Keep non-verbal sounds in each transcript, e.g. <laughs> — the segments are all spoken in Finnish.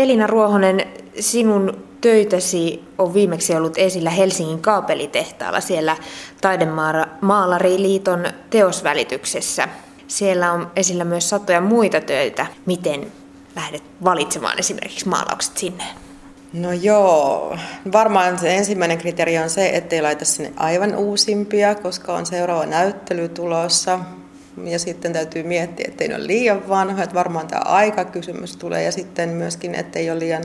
Elina Ruohonen, sinun töitäsi on viimeksi ollut esillä Helsingin kaapelitehtaalla siellä Taidemaalariliiton teosvälityksessä. Siellä on esillä myös satoja muita töitä. Miten lähdet valitsemaan esimerkiksi maalaukset sinne? No joo, varmaan se ensimmäinen kriteeri on se, ettei laita sinne aivan uusimpia, koska on seuraava näyttely tulossa. Ja sitten täytyy miettiä, ettei ne ole liian vanhoja, että varmaan tämä aikakysymys tulee. Ja sitten myöskin, ettei ole liian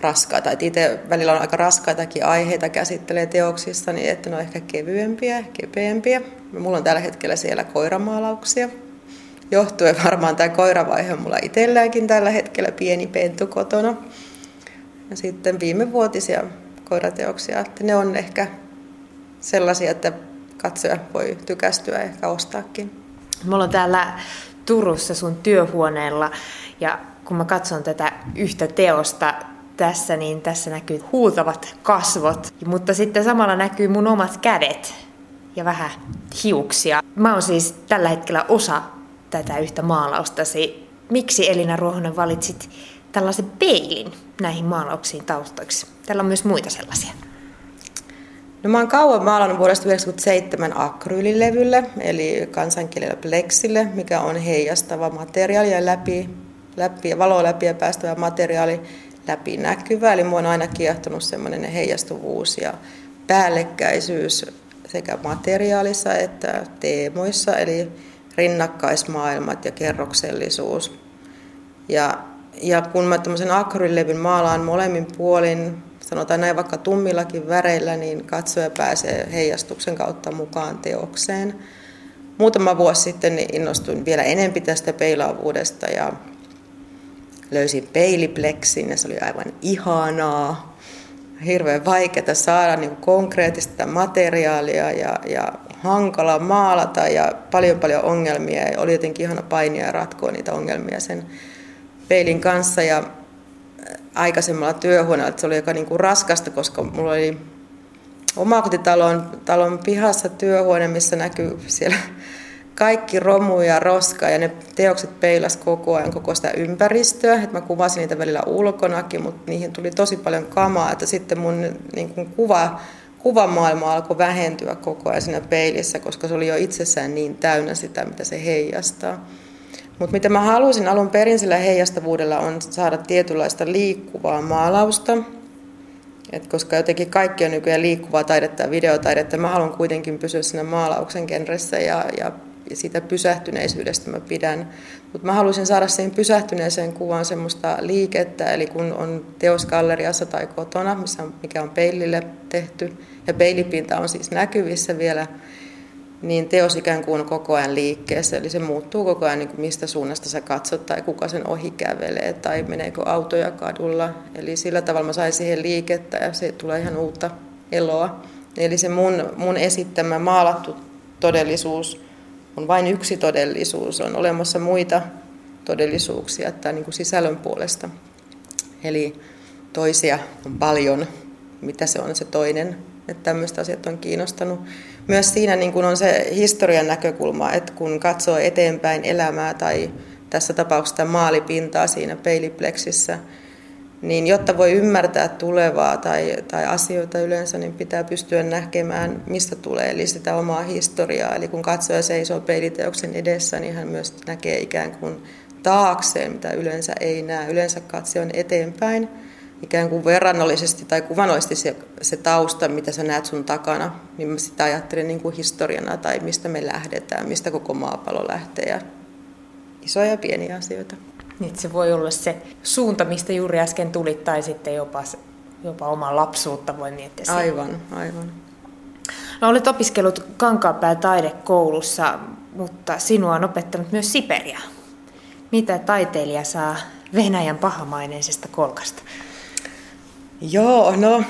raskaita. Et itse välillä on aika raskaitakin aiheita käsittelee teoksissa, niin että ne on ehkä kevyempiä, kepeämpiä. Mulla on tällä hetkellä siellä koiramaalauksia. Johtuen varmaan tämä koiravaihe on mulla itselläänkin tällä hetkellä pieni pentu kotona. Ja sitten viimevuotisia koirateoksia, että ne on ehkä sellaisia, että katsoja voi tykästyä ehkä ostaakin. Mulla on täällä Turussa sun työhuoneella ja kun mä katson tätä yhtä teosta tässä, niin tässä näkyy huutavat kasvot, mutta sitten samalla näkyy mun omat kädet ja vähän hiuksia. Mä oon siis tällä hetkellä osa tätä yhtä maalaustasi. Miksi Elina Ruohonen valitsit tällaisen peilin näihin maalauksiin taustoiksi? Täällä on myös muita sellaisia. No mä oon kauan maalannut vuodesta 1997 akryylilevylle, eli kansankielellä plexille, mikä on heijastava materiaali ja läpi, läpi, valoa läpi ja päästävä materiaali läpinäkyvä. Eli mua on aina kiehtonut semmoinen heijastuvuus ja päällekkäisyys sekä materiaalissa että teemoissa, eli rinnakkaismaailmat ja kerroksellisuus. Ja, ja kun mä tämmöisen akrylevyn maalaan molemmin puolin, sanotaan näin vaikka tummillakin väreillä, niin katsoja pääsee heijastuksen kautta mukaan teokseen. Muutama vuosi sitten niin innostuin vielä enempi tästä peilaavuudesta ja löysin peilipleksin ja se oli aivan ihanaa. Hirveän vaikeaa saada niin konkreettista materiaalia ja, ja hankala maalata ja paljon paljon ongelmia. Ja oli jotenkin ihana painia ja ratkoa niitä ongelmia sen peilin kanssa. Ja aikaisemmalla työhuoneella se oli aika niin kuin raskasta, koska mulla oli omakotitalon talon pihassa työhuone, missä näkyy siellä kaikki romu ja roska ja ne teokset peilas koko ajan koko sitä ympäristöä. Et mä kuvasin niitä välillä ulkonakin, mutta niihin tuli tosi paljon kamaa, että sitten mun niin kuin kuva, kuvamaailma alkoi vähentyä koko ajan siinä peilissä, koska se oli jo itsessään niin täynnä sitä, mitä se heijastaa. Mutta mitä mä halusin alun perin sillä heijastavuudella on saada tietynlaista liikkuvaa maalausta, et koska jotenkin kaikki on nykyään liikkuvaa taidetta ja videotaidetta, mä haluan kuitenkin pysyä siinä maalauksen genressä ja, ja siitä pysähtyneisyydestä mä pidän. Mutta mä halusin saada siihen pysähtyneeseen kuvaan semmoista liikettä, eli kun on teosgalleriassa tai kotona, missä mikä on peilille tehty, ja peilipinta on siis näkyvissä vielä, niin teos ikään kuin koko ajan liikkeessä, eli se muuttuu koko ajan, niin kuin mistä suunnasta sä katsot, tai kuka sen ohi kävelee, tai meneekö autoja kadulla. Eli sillä tavalla mä sain siihen liikettä, ja se tulee ihan uutta eloa. Eli se mun, mun esittämä maalattu todellisuus on vain yksi todellisuus, on olemassa muita todellisuuksia tai niin kuin sisällön puolesta. Eli toisia on paljon, mitä se on se toinen, että tämmöistä asiat on kiinnostanut. Myös siinä niin kuin on se historian näkökulma, että kun katsoo eteenpäin elämää tai tässä tapauksessa maalipintaa siinä peilipleksissä, niin jotta voi ymmärtää tulevaa tai, tai asioita yleensä, niin pitää pystyä näkemään, mistä tulee, eli sitä omaa historiaa. Eli kun katsoja seisoo peiliteoksen edessä, niin hän myös näkee ikään kuin taakseen, mitä yleensä ei näe. Yleensä katse on eteenpäin, ikään kuin verrannollisesti tai kuvanollisesti se, se tausta, mitä sä näet sun takana, niin mä sitä ajattelen niin kuin historiana tai mistä me lähdetään, mistä koko maapallo lähtee ja isoja ja pieniä asioita. Niin se voi olla se suunta, mistä juuri äsken tulit, tai sitten jopa, jopa omaa lapsuutta voi miettiä. Siihen. Aivan, aivan. No, olet opiskellut Kankaanpää taidekoulussa, mutta sinua on opettanut myös Siperia. Mitä taiteilija saa Venäjän pahamaineisesta kolkasta? Joo, no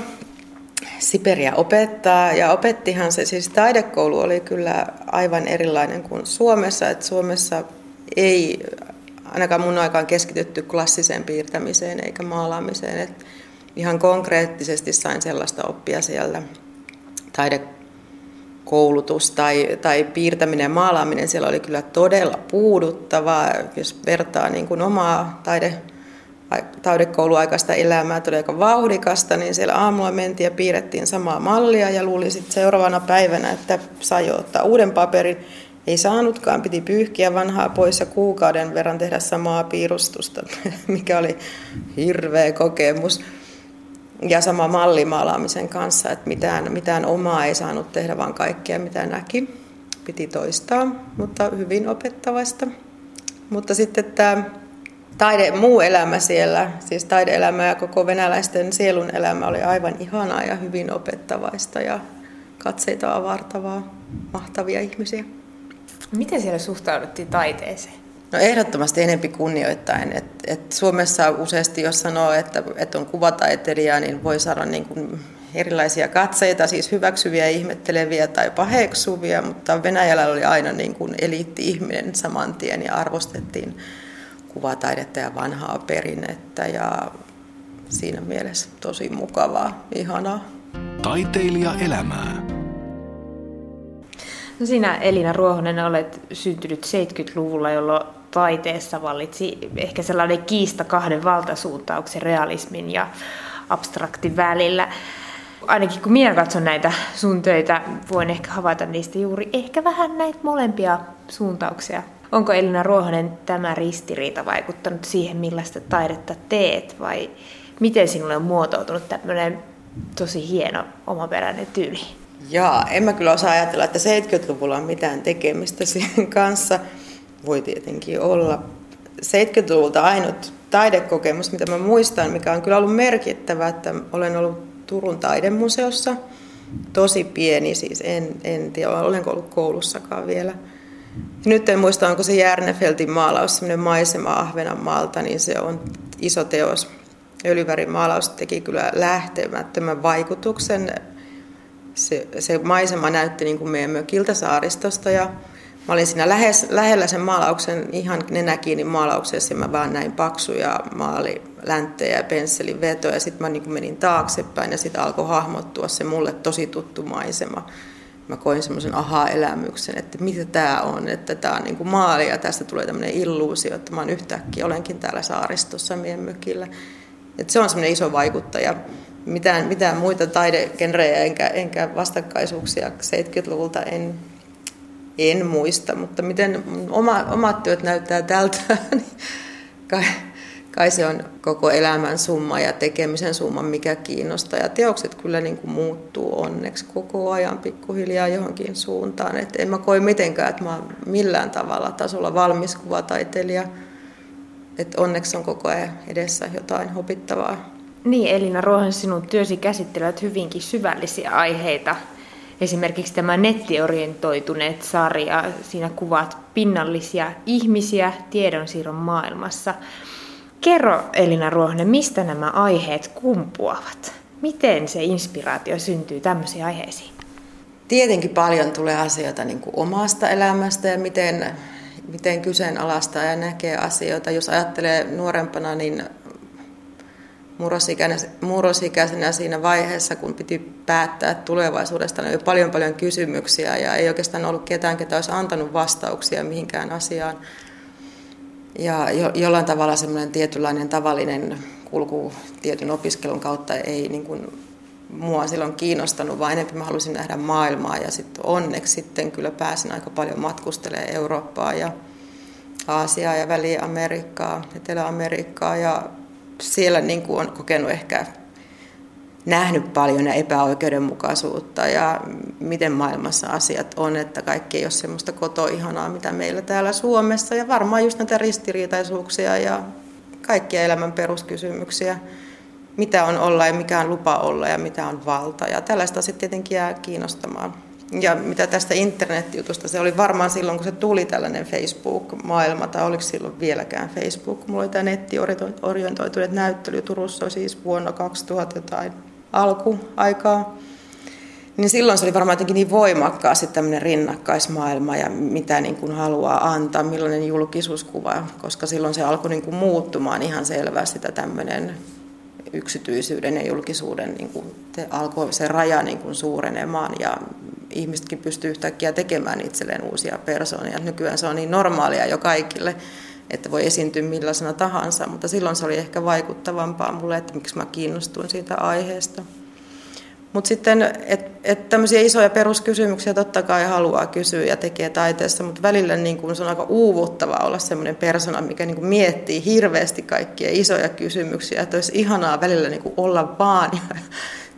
Siperia opettaa ja opettihan se, siis taidekoulu oli kyllä aivan erilainen kuin Suomessa, että Suomessa ei ainakaan mun aikaan keskitytty klassiseen piirtämiseen eikä maalaamiseen. Et ihan konkreettisesti sain sellaista oppia siellä taidekoulutus tai, tai piirtäminen ja maalaaminen siellä oli kyllä todella puuduttavaa, jos vertaa niin kuin omaa taide taidekouluaikaista elämää, tuli aika vauhdikasta, niin siellä aamulla mentiin ja piirrettiin samaa mallia ja luulin sitten seuraavana päivänä, että sai jo ottaa uuden paperin. Ei saanutkaan, piti pyyhkiä vanhaa pois ja kuukauden verran tehdä samaa piirustusta, <laughs> mikä oli hirveä kokemus. Ja sama mallimaalaamisen kanssa, että mitään, mitään omaa ei saanut tehdä, vaan kaikkea mitä näki. Piti toistaa, mutta hyvin opettavaista. Mutta sitten tämä taide, muu elämä siellä, siis taideelämä ja koko venäläisten sielun elämä oli aivan ihanaa ja hyvin opettavaista ja katseita avartavaa, mahtavia ihmisiä. Miten siellä suhtauduttiin taiteeseen? No ehdottomasti enempi kunnioittain. Et, et Suomessa useasti, jos sanoo, että, että on kuvataiteilija, niin voi saada niin kuin erilaisia katseita, siis hyväksyviä, ihmetteleviä tai paheksuvia, mutta Venäjällä oli aina niin kuin eliitti-ihminen saman tien ja arvostettiin kuvataidetta ja vanhaa perinnettä ja siinä mielessä tosi mukavaa, ihanaa. Taiteilija elämää. No sinä Elina Ruohonen olet syntynyt 70-luvulla, jolloin taiteessa vallitsi ehkä sellainen kiista kahden valtasuuntauksen, realismin ja abstraktin välillä. Ainakin kun minä katson näitä sun töitä, voin ehkä havaita niistä juuri ehkä vähän näitä molempia suuntauksia Onko Elina Ruohonen tämä ristiriita vaikuttanut siihen, millaista taidetta teet vai miten sinulle on muotoutunut tämmöinen tosi hieno omaperäinen tyyli? Jaa, en mä kyllä osaa ajatella, että 70-luvulla on mitään tekemistä siihen kanssa. Voi tietenkin olla. 70-luvulta ainut taidekokemus, mitä mä muistan, mikä on kyllä ollut merkittävä, että olen ollut Turun taidemuseossa. Tosi pieni, siis en, en tiedä, olenko ollut koulussakaan vielä – nyt en muista, onko se Järnefeltin maalaus, semmoinen maisema Ahvenanmaalta, niin se on iso teos. Öljyvärimaalaus teki kyllä lähtemättömän vaikutuksen. Se, se maisema näytti niin kuin meidän mökiltä saaristosta ja mä olin siinä lähes, lähellä sen maalauksen ihan nenä kiinni maalauksessa ja mä vaan näin paksuja maali länttejä ja pensselin vetoja ja sitten mä niin menin taaksepäin ja sitten alkoi hahmottua se mulle tosi tuttu maisema mä koin semmoisen aha-elämyksen, että mitä tämä on, että tämä on niin kuin maali ja tästä tulee tämmöinen illuusio, että mä yhtäkkiä olenkin täällä saaristossa meidän mökillä. Että se on semmoinen iso vaikuttaja. Mitään, mitään muita taidegenrejä enkä, enkä vastakkaisuuksia 70-luvulta en, en muista, mutta miten oma, omat työt näyttää tältä, <laughs> niin kai, kai se on koko elämän summa ja tekemisen summa, mikä kiinnostaa. Ja teokset kyllä niin kuin muuttuu onneksi koko ajan pikkuhiljaa johonkin suuntaan. Et en mä koe mitenkään, että mä oon millään tavalla tasolla valmis kuvataiteilija. Et onneksi on koko ajan edessä jotain opittavaa. Niin, Elina Ruohan, sinun työsi käsittelevät hyvinkin syvällisiä aiheita. Esimerkiksi tämä nettiorientoituneet sarja, siinä kuvaat pinnallisia ihmisiä tiedonsiirron maailmassa. Kerro Elina Ruohonen, mistä nämä aiheet kumpuavat? Miten se inspiraatio syntyy tämmöisiin aiheisiin? Tietenkin paljon tulee asioita niin kuin omasta elämästä ja miten, miten kyseenalaistaa ja näkee asioita. Jos ajattelee nuorempana, niin murrosikäisenä, murrosikäisenä siinä vaiheessa, kun piti päättää tulevaisuudesta, niin oli paljon paljon kysymyksiä ja ei oikeastaan ollut ketään, ketä olisi antanut vastauksia mihinkään asiaan. Ja jo, jollain tavalla semmoinen tietynlainen tavallinen kulku tietyn opiskelun kautta ei niin kuin mua silloin kiinnostanut, vaan enemmän mä halusin nähdä maailmaa. Ja sitten onneksi sitten kyllä pääsin aika paljon matkustelemaan Eurooppaa ja Aasiaa ja Väli-Amerikkaa, Etelä-Amerikkaa. Ja siellä niin kuin on kokenut ehkä nähnyt paljon ja epäoikeudenmukaisuutta ja miten maailmassa asiat on, että kaikki ei ole semmoista kotoihanaa, mitä meillä täällä Suomessa. Ja varmaan just näitä ristiriitaisuuksia ja kaikkia elämän peruskysymyksiä, mitä on olla ja mikä on lupa olla ja mitä on valta. Ja tällaista sitten tietenkin jää kiinnostamaan. Ja mitä tästä internetjutusta, se oli varmaan silloin, kun se tuli tällainen Facebook-maailma, tai oliko silloin vieläkään Facebook, mulla oli tämä nettiorientoituneet näyttely Turussa siis vuonna 2000 jotain alkuaikaa, niin silloin se oli varmaan jotenkin niin voimakkaasti tämmöinen rinnakkaismaailma ja mitä niin kuin haluaa antaa, millainen julkisuuskuva, koska silloin se alkoi niin kuin muuttumaan ihan selvästi tämä tämmöinen yksityisyyden ja julkisuuden, niin kuin, te alkoi se raja niin kuin suurenemaan ja ihmisetkin pystyy yhtäkkiä tekemään itselleen uusia persoonia. Nykyään se on niin normaalia jo kaikille, että voi esiintyä millaisena tahansa, mutta silloin se oli ehkä vaikuttavampaa mulle, että miksi mä kiinnostuin siitä aiheesta. Mutta sitten, että et tämmöisiä isoja peruskysymyksiä totta kai haluaa kysyä ja tekee taiteessa, mutta välillä niin kun se on aika uuvuttavaa olla semmoinen persona, mikä niin miettii hirveästi kaikkia isoja kysymyksiä, että olisi ihanaa välillä niin olla vaan ja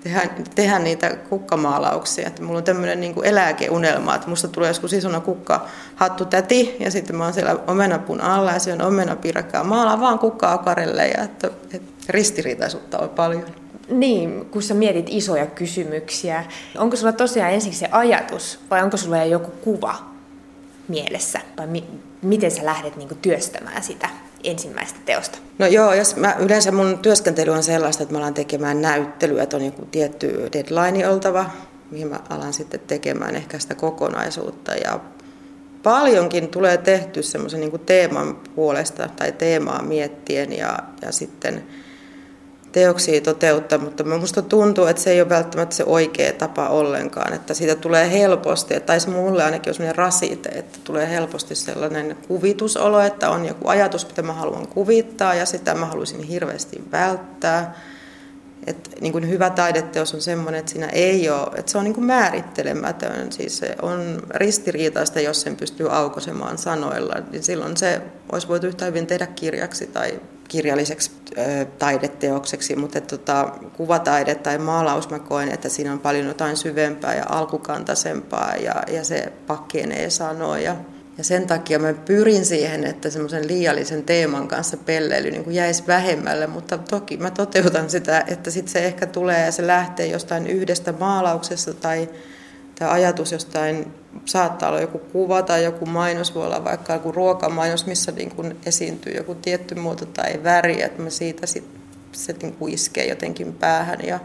tehdä, tehdä niitä kukkamaalauksia. Että mulla on tämmöinen niin eläkeunelma, että musta tulee joskus isona kukka hattu täti ja sitten mä oon siellä omenapun alla ja on omenapiirakkaa. Maalaa vaan kukkaa karelle ja että, että ristiriitaisuutta on paljon. Niin, kun sä mietit isoja kysymyksiä, onko sulla tosiaan ensiksi se ajatus vai onko sulla joku kuva mielessä? Vai mi- miten sä lähdet niinku työstämään sitä ensimmäistä teosta? No joo, jos mä, yleensä mun työskentely on sellaista, että mä alan tekemään näyttelyä, että on joku tietty deadline oltava, mihin mä alan sitten tekemään ehkä sitä kokonaisuutta. Ja paljonkin tulee tehty semmoisen niin teeman puolesta tai teemaa miettien ja, ja sitten teoksia toteuttaa, mutta minusta tuntuu, että se ei ole välttämättä se oikea tapa ollenkaan, että siitä tulee helposti, tai se mulle ainakin on sellainen rasite, että tulee helposti sellainen kuvitusolo, että on joku ajatus, mitä mä haluan kuvittaa, ja sitä mä haluaisin hirveästi välttää. Että niin kuin hyvä taideteos on sellainen, että siinä ei ole, että se on niin kuin määrittelemätön, siis se on ristiriitaista, jos sen pystyy aukosemaan sanoilla, niin silloin se olisi voitu yhtä hyvin tehdä kirjaksi tai kirjalliseksi ö, taideteokseksi, mutta että, tota, kuvataide tai maalaus mä koen, että siinä on paljon jotain syvempää ja alkukantaisempaa ja, ja se pakkenee sanoja. Ja sen takia mä pyrin siihen, että semmoisen liiallisen teeman kanssa pelleily niin jäisi vähemmälle, mutta toki mä toteutan sitä, että sitten se ehkä tulee ja se lähtee jostain yhdestä maalauksesta tai, tai ajatus jostain, saattaa olla joku kuva tai joku mainos, voi olla vaikka joku ruokamainos, missä niin kuin esiintyy joku tietty muoto tai väri, että mä siitä sit, se niin kuin iskee jotenkin päähän ja,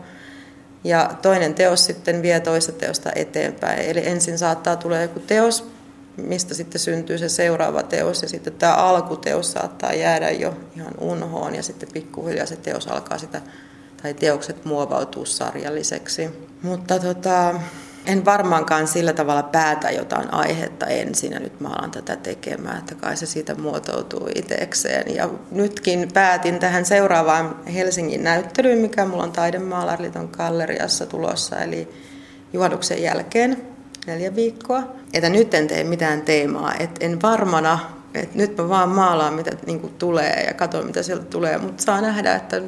ja toinen teos sitten vie toista teosta eteenpäin. Eli ensin saattaa tulla joku teos, mistä sitten syntyy se seuraava teos ja sitten tämä alkuteos saattaa jäädä jo ihan unhoon ja sitten pikkuhiljaa se teos alkaa sitä, tai teokset muovautuu sarjalliseksi. Mutta tota, en varmaankaan sillä tavalla päätä jotain aihetta ensin ja nyt mä alan tätä tekemään, että kai se siitä muotoutuu itsekseen. Ja nytkin päätin tähän seuraavaan Helsingin näyttelyyn, mikä mulla on Taidemaalariliiton galleriassa tulossa, eli juhannuksen jälkeen neljä viikkoa. Että nyt en tee mitään teemaa, että en varmana, että nyt mä vaan maalaan mitä niin tulee ja katson mitä sieltä tulee, mutta saa nähdä, että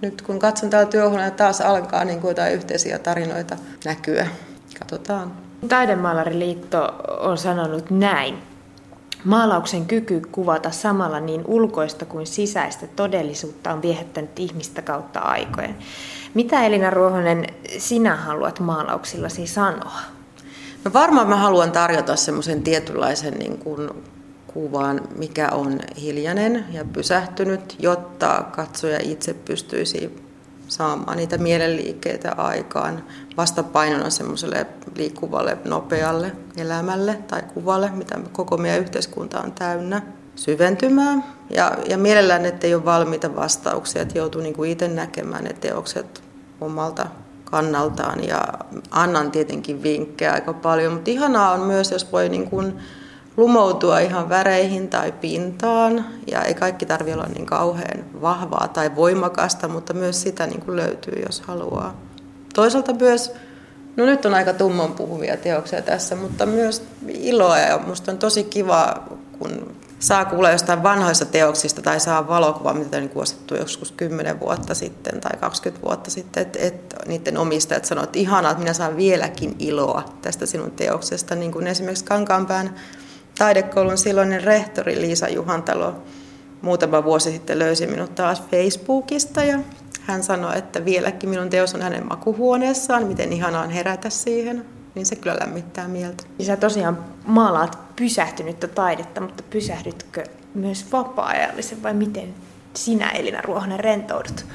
nyt kun katson täällä työhuoneella taas alkaa niin kuin jotain yhteisiä tarinoita näkyä. Katsotaan. Taidemaalariliitto on sanonut näin. Maalauksen kyky kuvata samalla niin ulkoista kuin sisäistä todellisuutta on viehättänyt ihmistä kautta aikojen. Mitä Elina Ruohonen sinä haluat maalauksillasi sanoa? No varmaan mä haluan tarjota semmoisen tietynlaisen niin kuin kuvan, mikä on hiljainen ja pysähtynyt, jotta katsoja itse pystyisi saamaan niitä mielenliikkeitä aikaan vastapainona semmoiselle liikkuvalle, nopealle elämälle tai kuvalle, mitä koko meidän yhteiskunta on täynnä syventymään. Ja, ja mielellään, että ei ole valmiita vastauksia, että joutuu niin kuin itse näkemään ne teokset omalta kannaltaan. Ja annan tietenkin vinkkejä aika paljon, mutta ihanaa on myös, jos voi niin kuin lumoutua ihan väreihin tai pintaan. Ja ei kaikki tarvitse olla niin kauhean vahvaa tai voimakasta, mutta myös sitä niin kuin löytyy, jos haluaa. Toisaalta myös, no nyt on aika tumman puhuvia teoksia tässä, mutta myös iloa ja musta on tosi kiva, kun saa kuulla jostain vanhoista teoksista tai saa valokuva, mitä on kuostettu joskus 10 vuotta sitten tai 20 vuotta sitten, että et niiden omistajat sanoivat, että ihanaa, että minä saan vieläkin iloa tästä sinun teoksesta, niin kuin esimerkiksi Kankaanpään taidekoulun silloinen rehtori Liisa Juhantalo muutama vuosi sitten löysi minut taas Facebookista ja hän sanoi, että vieläkin minun teos on hänen makuhuoneessaan, miten ihanaa on herätä siihen, niin se kyllä lämmittää mieltä. Ja sä tosiaan maalaat pysähtynyttä taidetta, mutta pysähdytkö myös vapaa-ajallisen vai miten sinä Elina Ruohonen rentoudut?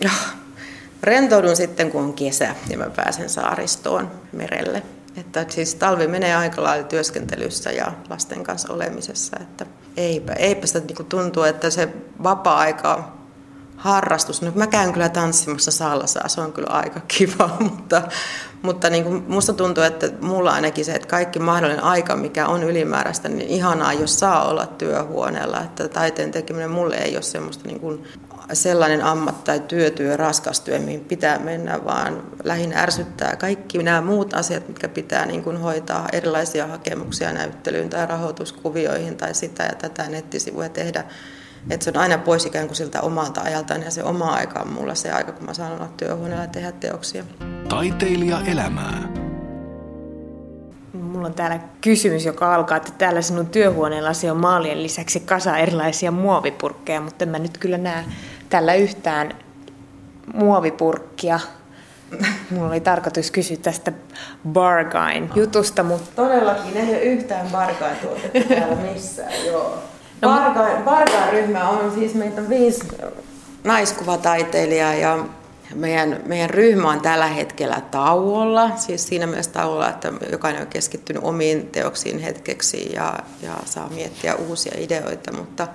Ja, rentoudun sitten, kun on kesä ja mä pääsen saaristoon merelle. Että siis talvi menee aika lailla työskentelyssä ja lasten kanssa olemisessa, että eipä, eipä sitä niin tuntuu, että se vapaa-aika harrastus. No, mä käyn kyllä tanssimassa salsaa, se on kyllä aika kiva, <laughs> mutta, mutta niin kuin musta tuntuu, että mulla ainakin se, että kaikki mahdollinen aika, mikä on ylimääräistä, niin ihanaa, jos saa olla työhuoneella. Että taiteen tekeminen mulle ei ole semmoista niin kuin sellainen ammat tai työtyö, raskas työ, mihin pitää mennä, vaan lähinnä ärsyttää kaikki nämä muut asiat, mitkä pitää niin kuin hoitaa, erilaisia hakemuksia näyttelyyn tai rahoituskuvioihin tai sitä ja tätä nettisivuja tehdä. Että se on aina pois ikään kuin siltä omalta ajaltaan ja se oma aika on mulla se aika, kun mä saan olla työhuoneella ja tehdä teoksia. Taiteilija elämää. Mulla on täällä kysymys, joka alkaa, että täällä sinun työhuoneellasi on maalien lisäksi kasa erilaisia muovipurkkeja, mutta en mä nyt kyllä näe tällä yhtään muovipurkkia. Mulla oli tarkoitus kysyä tästä Bargain-jutusta, mutta... Todellakin, ei ole yhtään Bargain-tuotetta täällä missään, joo. No, Bargain, Bargain-ryhmä on siis, meitä on viisi naiskuvataiteilijaa ja meidän, meidän ryhmä on tällä hetkellä tauolla, siis siinä mielessä tauolla, että jokainen on keskittynyt omiin teoksiin hetkeksi ja, ja saa miettiä uusia ideoita, mutta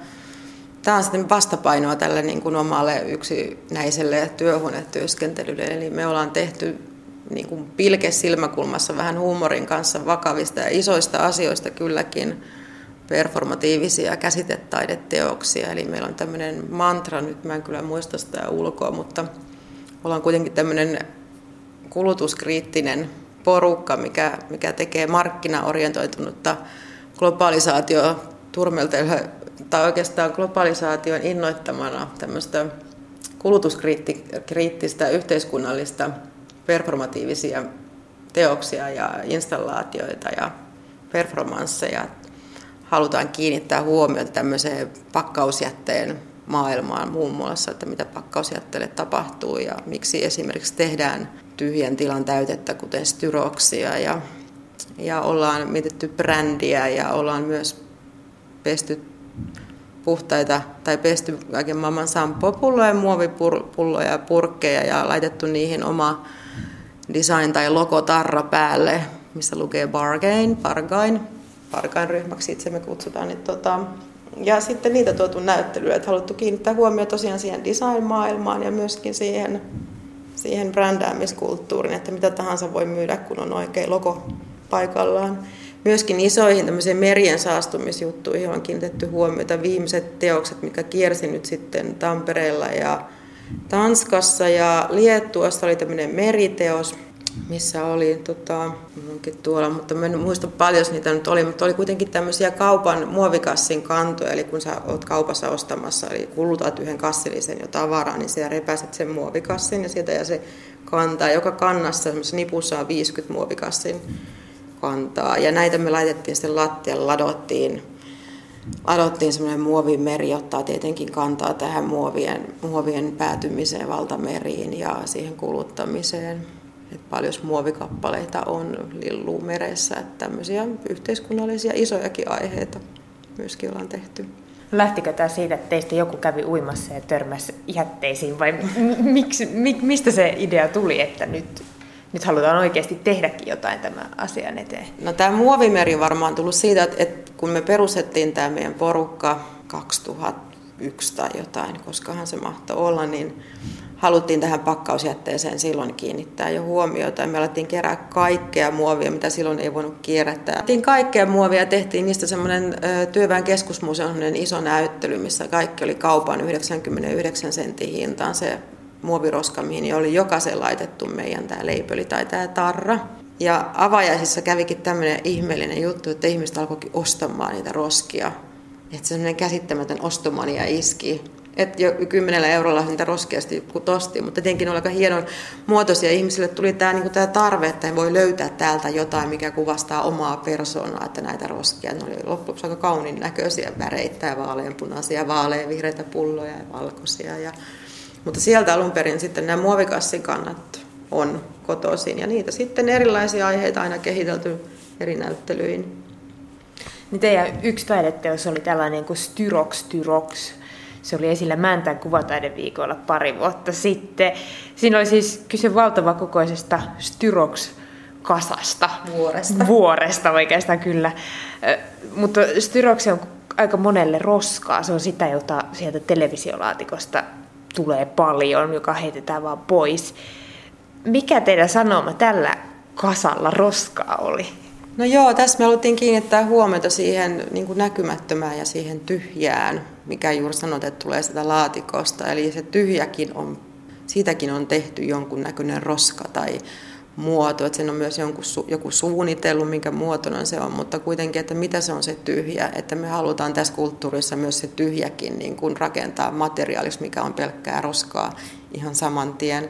Tämä on sitten vastapainoa tälle niin kuin omalle yksinäiselle työhuonetyöskentelylle. Eli me ollaan tehty niin kuin pilke silmäkulmassa vähän huumorin kanssa vakavista ja isoista asioista kylläkin performatiivisia käsitetaideteoksia. Eli meillä on tämmöinen mantra, nyt mä en kyllä muista sitä ulkoa, mutta ollaan kuitenkin tämmöinen kulutuskriittinen porukka, mikä, mikä tekee markkinaorientoitunutta globalisaatio turmelteilla tai oikeastaan globalisaation innoittamana tämmöistä kulutuskriittistä yhteiskunnallista performatiivisia teoksia ja installaatioita ja performansseja. Halutaan kiinnittää huomiota tämmöiseen pakkausjätteen maailmaan muun muassa, että mitä pakkausjätteelle tapahtuu ja miksi esimerkiksi tehdään tyhjän tilan täytettä, kuten styroksia ja, ja ollaan mietitty brändiä ja ollaan myös pesty puhtaita tai pesty kaiken maailman sampopulloja, muovipulloja ja purkkeja ja laitettu niihin oma design tai logotarra päälle, missä lukee bargain, bargain, bargain ryhmäksi itse me kutsutaan. Niin tota, ja sitten niitä tuotu näyttelyä, että haluttu kiinnittää huomioon tosiaan siihen design-maailmaan ja myöskin siihen, siihen brändäämiskulttuuriin, että mitä tahansa voi myydä, kun on oikein logo paikallaan myöskin isoihin merien saastumisjuttuihin on kiinnitetty huomiota. Viimeiset teokset, mikä kiersi nyt sitten Tampereella ja Tanskassa ja Liettuassa oli tämmöinen meriteos, missä oli tota, tuolla, mutta en muista paljon niitä nyt oli, mutta oli kuitenkin tämmöisiä kaupan muovikassin kantoja, eli kun sä oot kaupassa ostamassa, eli kulutat yhden kassillisen jo tavaraa, niin sä repäset sen muovikassin ja sieltä ja se kantaa. Joka kannassa nipussa on 50 muovikassin kantaa. Ja näitä me laitettiin sitten lattialle, ladottiin, ladottiin semmoinen muovimeri, ottaa tietenkin kantaa tähän muovien, muovien päätymiseen valtameriin ja siihen kuluttamiseen. Et paljon muovikappaleita on lilluu meressä, että tämmöisiä yhteiskunnallisia isojakin aiheita myöskin ollaan tehty. Lähtikö tämä siitä, että teistä joku kävi uimassa ja törmäsi jätteisiin vai miksi, mistä se idea tuli, että nyt nyt halutaan oikeasti tehdäkin jotain tämän asian eteen? No tämä muovimeri on varmaan tullut siitä, että, että kun me perustettiin tämä meidän porukka 2001 tai jotain, koskahan se mahtoi olla, niin haluttiin tähän pakkausjätteeseen silloin kiinnittää jo huomiota. Me alettiin kerää kaikkea muovia, mitä silloin ei voinut kierrättää. Tehtiin kaikkea muovia ja tehtiin niistä semmoinen työväen keskusmuseon iso näyttely, missä kaikki oli kaupan 99 sentin hintaan se muoviroska, mihin oli jokaisen laitettu meidän tämä leipöli tai tämä tarra. Ja avajaisissa kävikin tämmöinen ihmeellinen juttu, että ihmiset alkoikin ostamaan niitä roskia. Että semmoinen käsittämätön ostomania iski. Että jo kymmenellä eurolla niitä roskia sitten tosti, mutta tietenkin oli aika hienon muotoisia. Ihmisille tuli tämä, niin tämä tarve, että he voi löytää täältä jotain, mikä kuvastaa omaa persoonaa, että näitä roskia. Ne oli loppujen aika kaunin näköisiä väreitä ja vaaleanpunaisia, vaaleanvihreitä pulloja ja valkoisia. Ja mutta sieltä alun perin sitten nämä muovikassin kannat on kotoisin ja niitä sitten erilaisia aiheita aina kehitelty eri näyttelyihin. Niin teidän yksi taideteos oli tällainen kuin Styrox Styrox. Se oli esillä Mäntän kuvataideviikolla pari vuotta sitten. Siinä oli siis kyse valtava kokoisesta Styrox kasasta. Vuoresta. Vuoresta oikeastaan kyllä. Mutta Styrox on aika monelle roskaa. Se on sitä, jota sieltä televisiolaatikosta tulee paljon, joka heitetään vaan pois. Mikä teidän sanoma tällä kasalla roskaa oli? No joo, tässä me haluttiin kiinnittää huomiota siihen niin kuin näkymättömään ja siihen tyhjään, mikä juuri sanot, että tulee sitä laatikosta. Eli se tyhjäkin on, siitäkin on tehty jonkun näköinen roska tai muoto, että siinä on myös jonkun, joku suunnittelu, minkä muotona se on, mutta kuitenkin, että mitä se on se tyhjä, että me halutaan tässä kulttuurissa myös se tyhjäkin niin kuin rakentaa materiaaliksi, mikä on pelkkää roskaa ihan saman tien.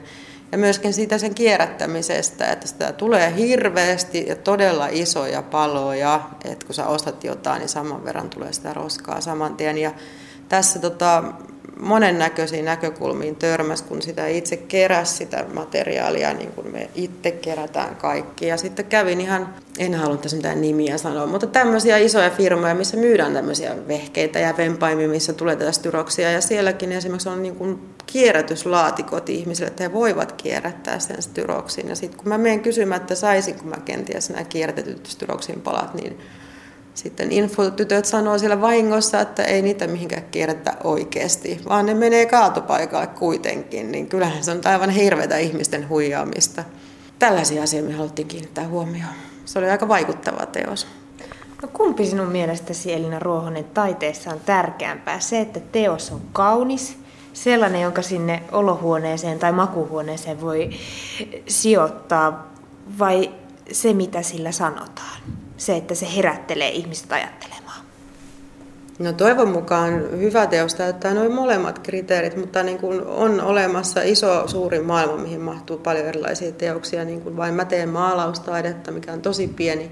Ja myöskin siitä sen kierrättämisestä, että sitä tulee hirveästi ja todella isoja paloja, että kun sä ostat jotain, niin saman verran tulee sitä roskaa saman tien. Ja tässä tota, monennäköisiin näkökulmiin törmäs, kun sitä itse keräsi sitä materiaalia, niin kuin me itse kerätään kaikki. Ja sitten kävin ihan, en halua tässä mitään nimiä sanoa, mutta tämmöisiä isoja firmoja, missä myydään tämmöisiä vehkeitä ja vempaimia, missä tulee tätä styroksia. Ja sielläkin esimerkiksi on niin kuin kierrätyslaatikot ihmisille, että he voivat kierrättää sen styroksin. Ja sitten kun mä menen kysymään, että saisinko mä kenties nämä kierrätetyt styroksin palat, niin sitten infotytöt sanoo siellä vahingossa, että ei niitä mihinkään kierretä oikeasti, vaan ne menee kaatopaikalle kuitenkin, niin kyllähän se on aivan hirveätä ihmisten huijaamista. Tällaisia asioita me haluttiin kiinnittää huomioon. Se oli aika vaikuttava teos. No kumpi sinun mielestäsi Elina Ruohonen taiteessa on tärkeämpää? Se, että teos on kaunis, sellainen, jonka sinne olohuoneeseen tai makuhuoneeseen voi sijoittaa, vai se, mitä sillä sanotaan? Se, että se herättelee ihmiset ajattelemaan? No toivon mukaan hyvä teos täyttää noin molemmat kriteerit, mutta niin kuin on olemassa iso suuri maailma, mihin mahtuu paljon erilaisia teoksia, niin kuin vain mä teen maalaustaidetta, mikä on tosi pieni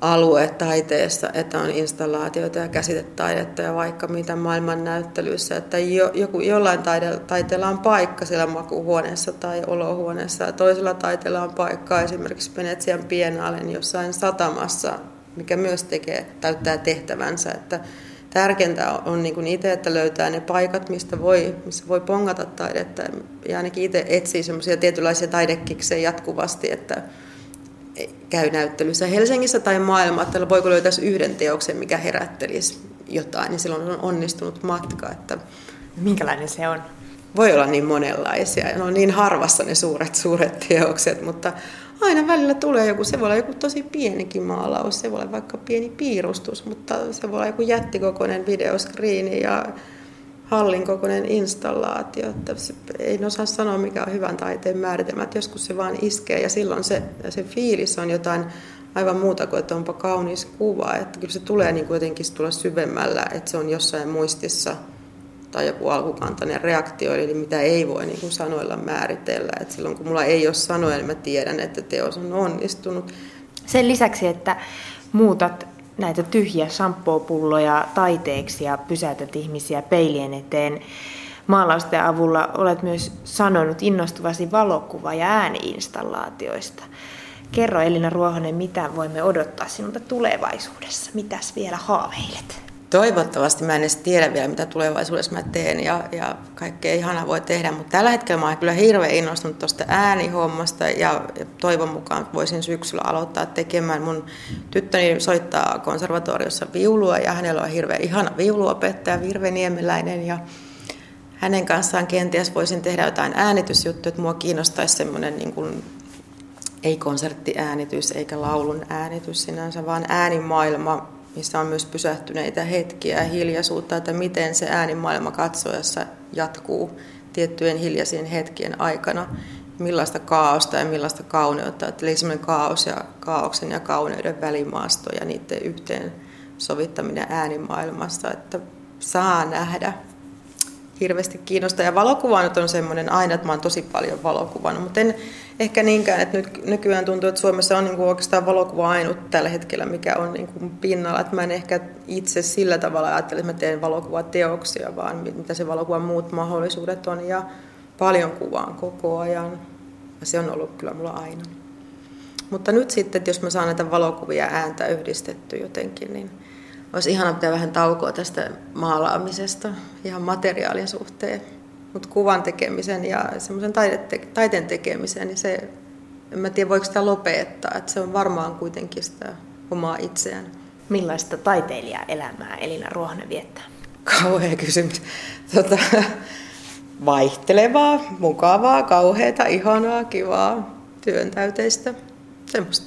alue taiteessa, että on installaatioita ja käsitetaidetta ja vaikka mitä maailman näyttelyissä, että jo, joku, jollain taide, taiteella on paikka siellä makuhuoneessa tai olohuoneessa ja toisella taiteella on paikka esimerkiksi Venetsian Biennalen jossain satamassa, mikä myös tekee, täyttää tehtävänsä, että tärkeintä on niin kuin itse, että löytää ne paikat, mistä voi, missä voi pongata taidetta. Ja ainakin itse etsii semmoisia tietynlaisia taidekiksejä jatkuvasti, että käy näyttelyssä Helsingissä tai maailmalla, voiko löytää yhden teoksen, mikä herättelisi jotain, niin silloin on onnistunut matka. Että Minkälainen se on? Voi olla niin monenlaisia ja ne on niin harvassa ne suuret, suuret teokset, mutta aina välillä tulee joku, se voi olla joku tosi pienikin maalaus, se voi olla vaikka pieni piirustus, mutta se voi olla joku jättikokoinen videoskriini ja hallin kokoinen installaatio. Että ei osaa sanoa, mikä on hyvän taiteen määritelmä. Että joskus se vaan iskee ja silloin se, se fiilis on jotain aivan muuta kuin, että onpa kaunis kuva. Että kyllä se tulee niin kuin jotenkin tulla syvemmällä, että se on jossain muistissa tai joku alkukantainen reaktio, eli mitä ei voi niin kuin sanoilla määritellä. Että silloin kun mulla ei ole sanoja, niin mä tiedän, että teos on onnistunut. Sen lisäksi, että muutat näitä tyhjiä shampoopulloja taiteeksi ja pysäytät ihmisiä peilien eteen. Maalausten avulla olet myös sanonut innostuvasi valokuva- ja ääniinstallaatioista. Kerro Elina Ruohonen, mitä voimme odottaa sinulta tulevaisuudessa? Mitäs vielä haaveilet? Toivottavasti mä en edes tiedä vielä, mitä tulevaisuudessa mä teen ja, ja kaikkea ihanaa voi tehdä, mutta tällä hetkellä mä oon kyllä hirveän innostunut tuosta äänihommasta ja, toivon mukaan voisin syksyllä aloittaa tekemään. Mun tyttöni soittaa konservatoriossa viulua ja hänellä on hirveän ihana viuluopettaja, Virve Niemeläinen ja hänen kanssaan kenties voisin tehdä jotain äänitysjuttuja, että mua kiinnostaisi semmoinen niin kuin, ei konserttiäänitys eikä laulun äänitys sinänsä, vaan äänimaailma, missä on myös pysähtyneitä hetkiä ja hiljaisuutta, että miten se äänimaailma katsojassa jatkuu tiettyjen hiljaisien hetkien aikana, millaista kaaosta ja millaista kauneutta. Että eli semmoinen kaos ja kaauksen ja kauneuden välimaasto ja niiden yhteen sovittaminen äänimaailmassa, että saa nähdä hirveästi kiinnostaa. Ja valokuva nyt on semmoinen aina, että mä oon tosi paljon valokuvannut, mutta en ehkä niinkään, että nyt nykyään tuntuu, että Suomessa on niin kuin oikeastaan valokuva ainut tällä hetkellä, mikä on niin kuin pinnalla. Että mä en ehkä itse sillä tavalla ajattele, että mä teen valokuvateoksia, vaan mitä se valokuvan muut mahdollisuudet on. Ja paljon kuvaan koko ajan. Ja se on ollut kyllä mulla aina. Mutta nyt sitten, että jos mä saan näitä valokuvia ääntä yhdistetty jotenkin, niin olisi ihana pitää vähän taukoa tästä maalaamisesta ihan materiaalin suhteen. Mutta kuvan tekemisen ja semmoisen taiteen tekemisen, niin se, en mä tiedä voiko sitä lopettaa, että se on varmaan kuitenkin sitä omaa itseään. Millaista taiteilijaelämää Elina Ruohonen viettää? Kauhea kysymys. Tota, vaihtelevaa, mukavaa, kauheata, ihanaa, kivaa, työntäyteistä, semmoista.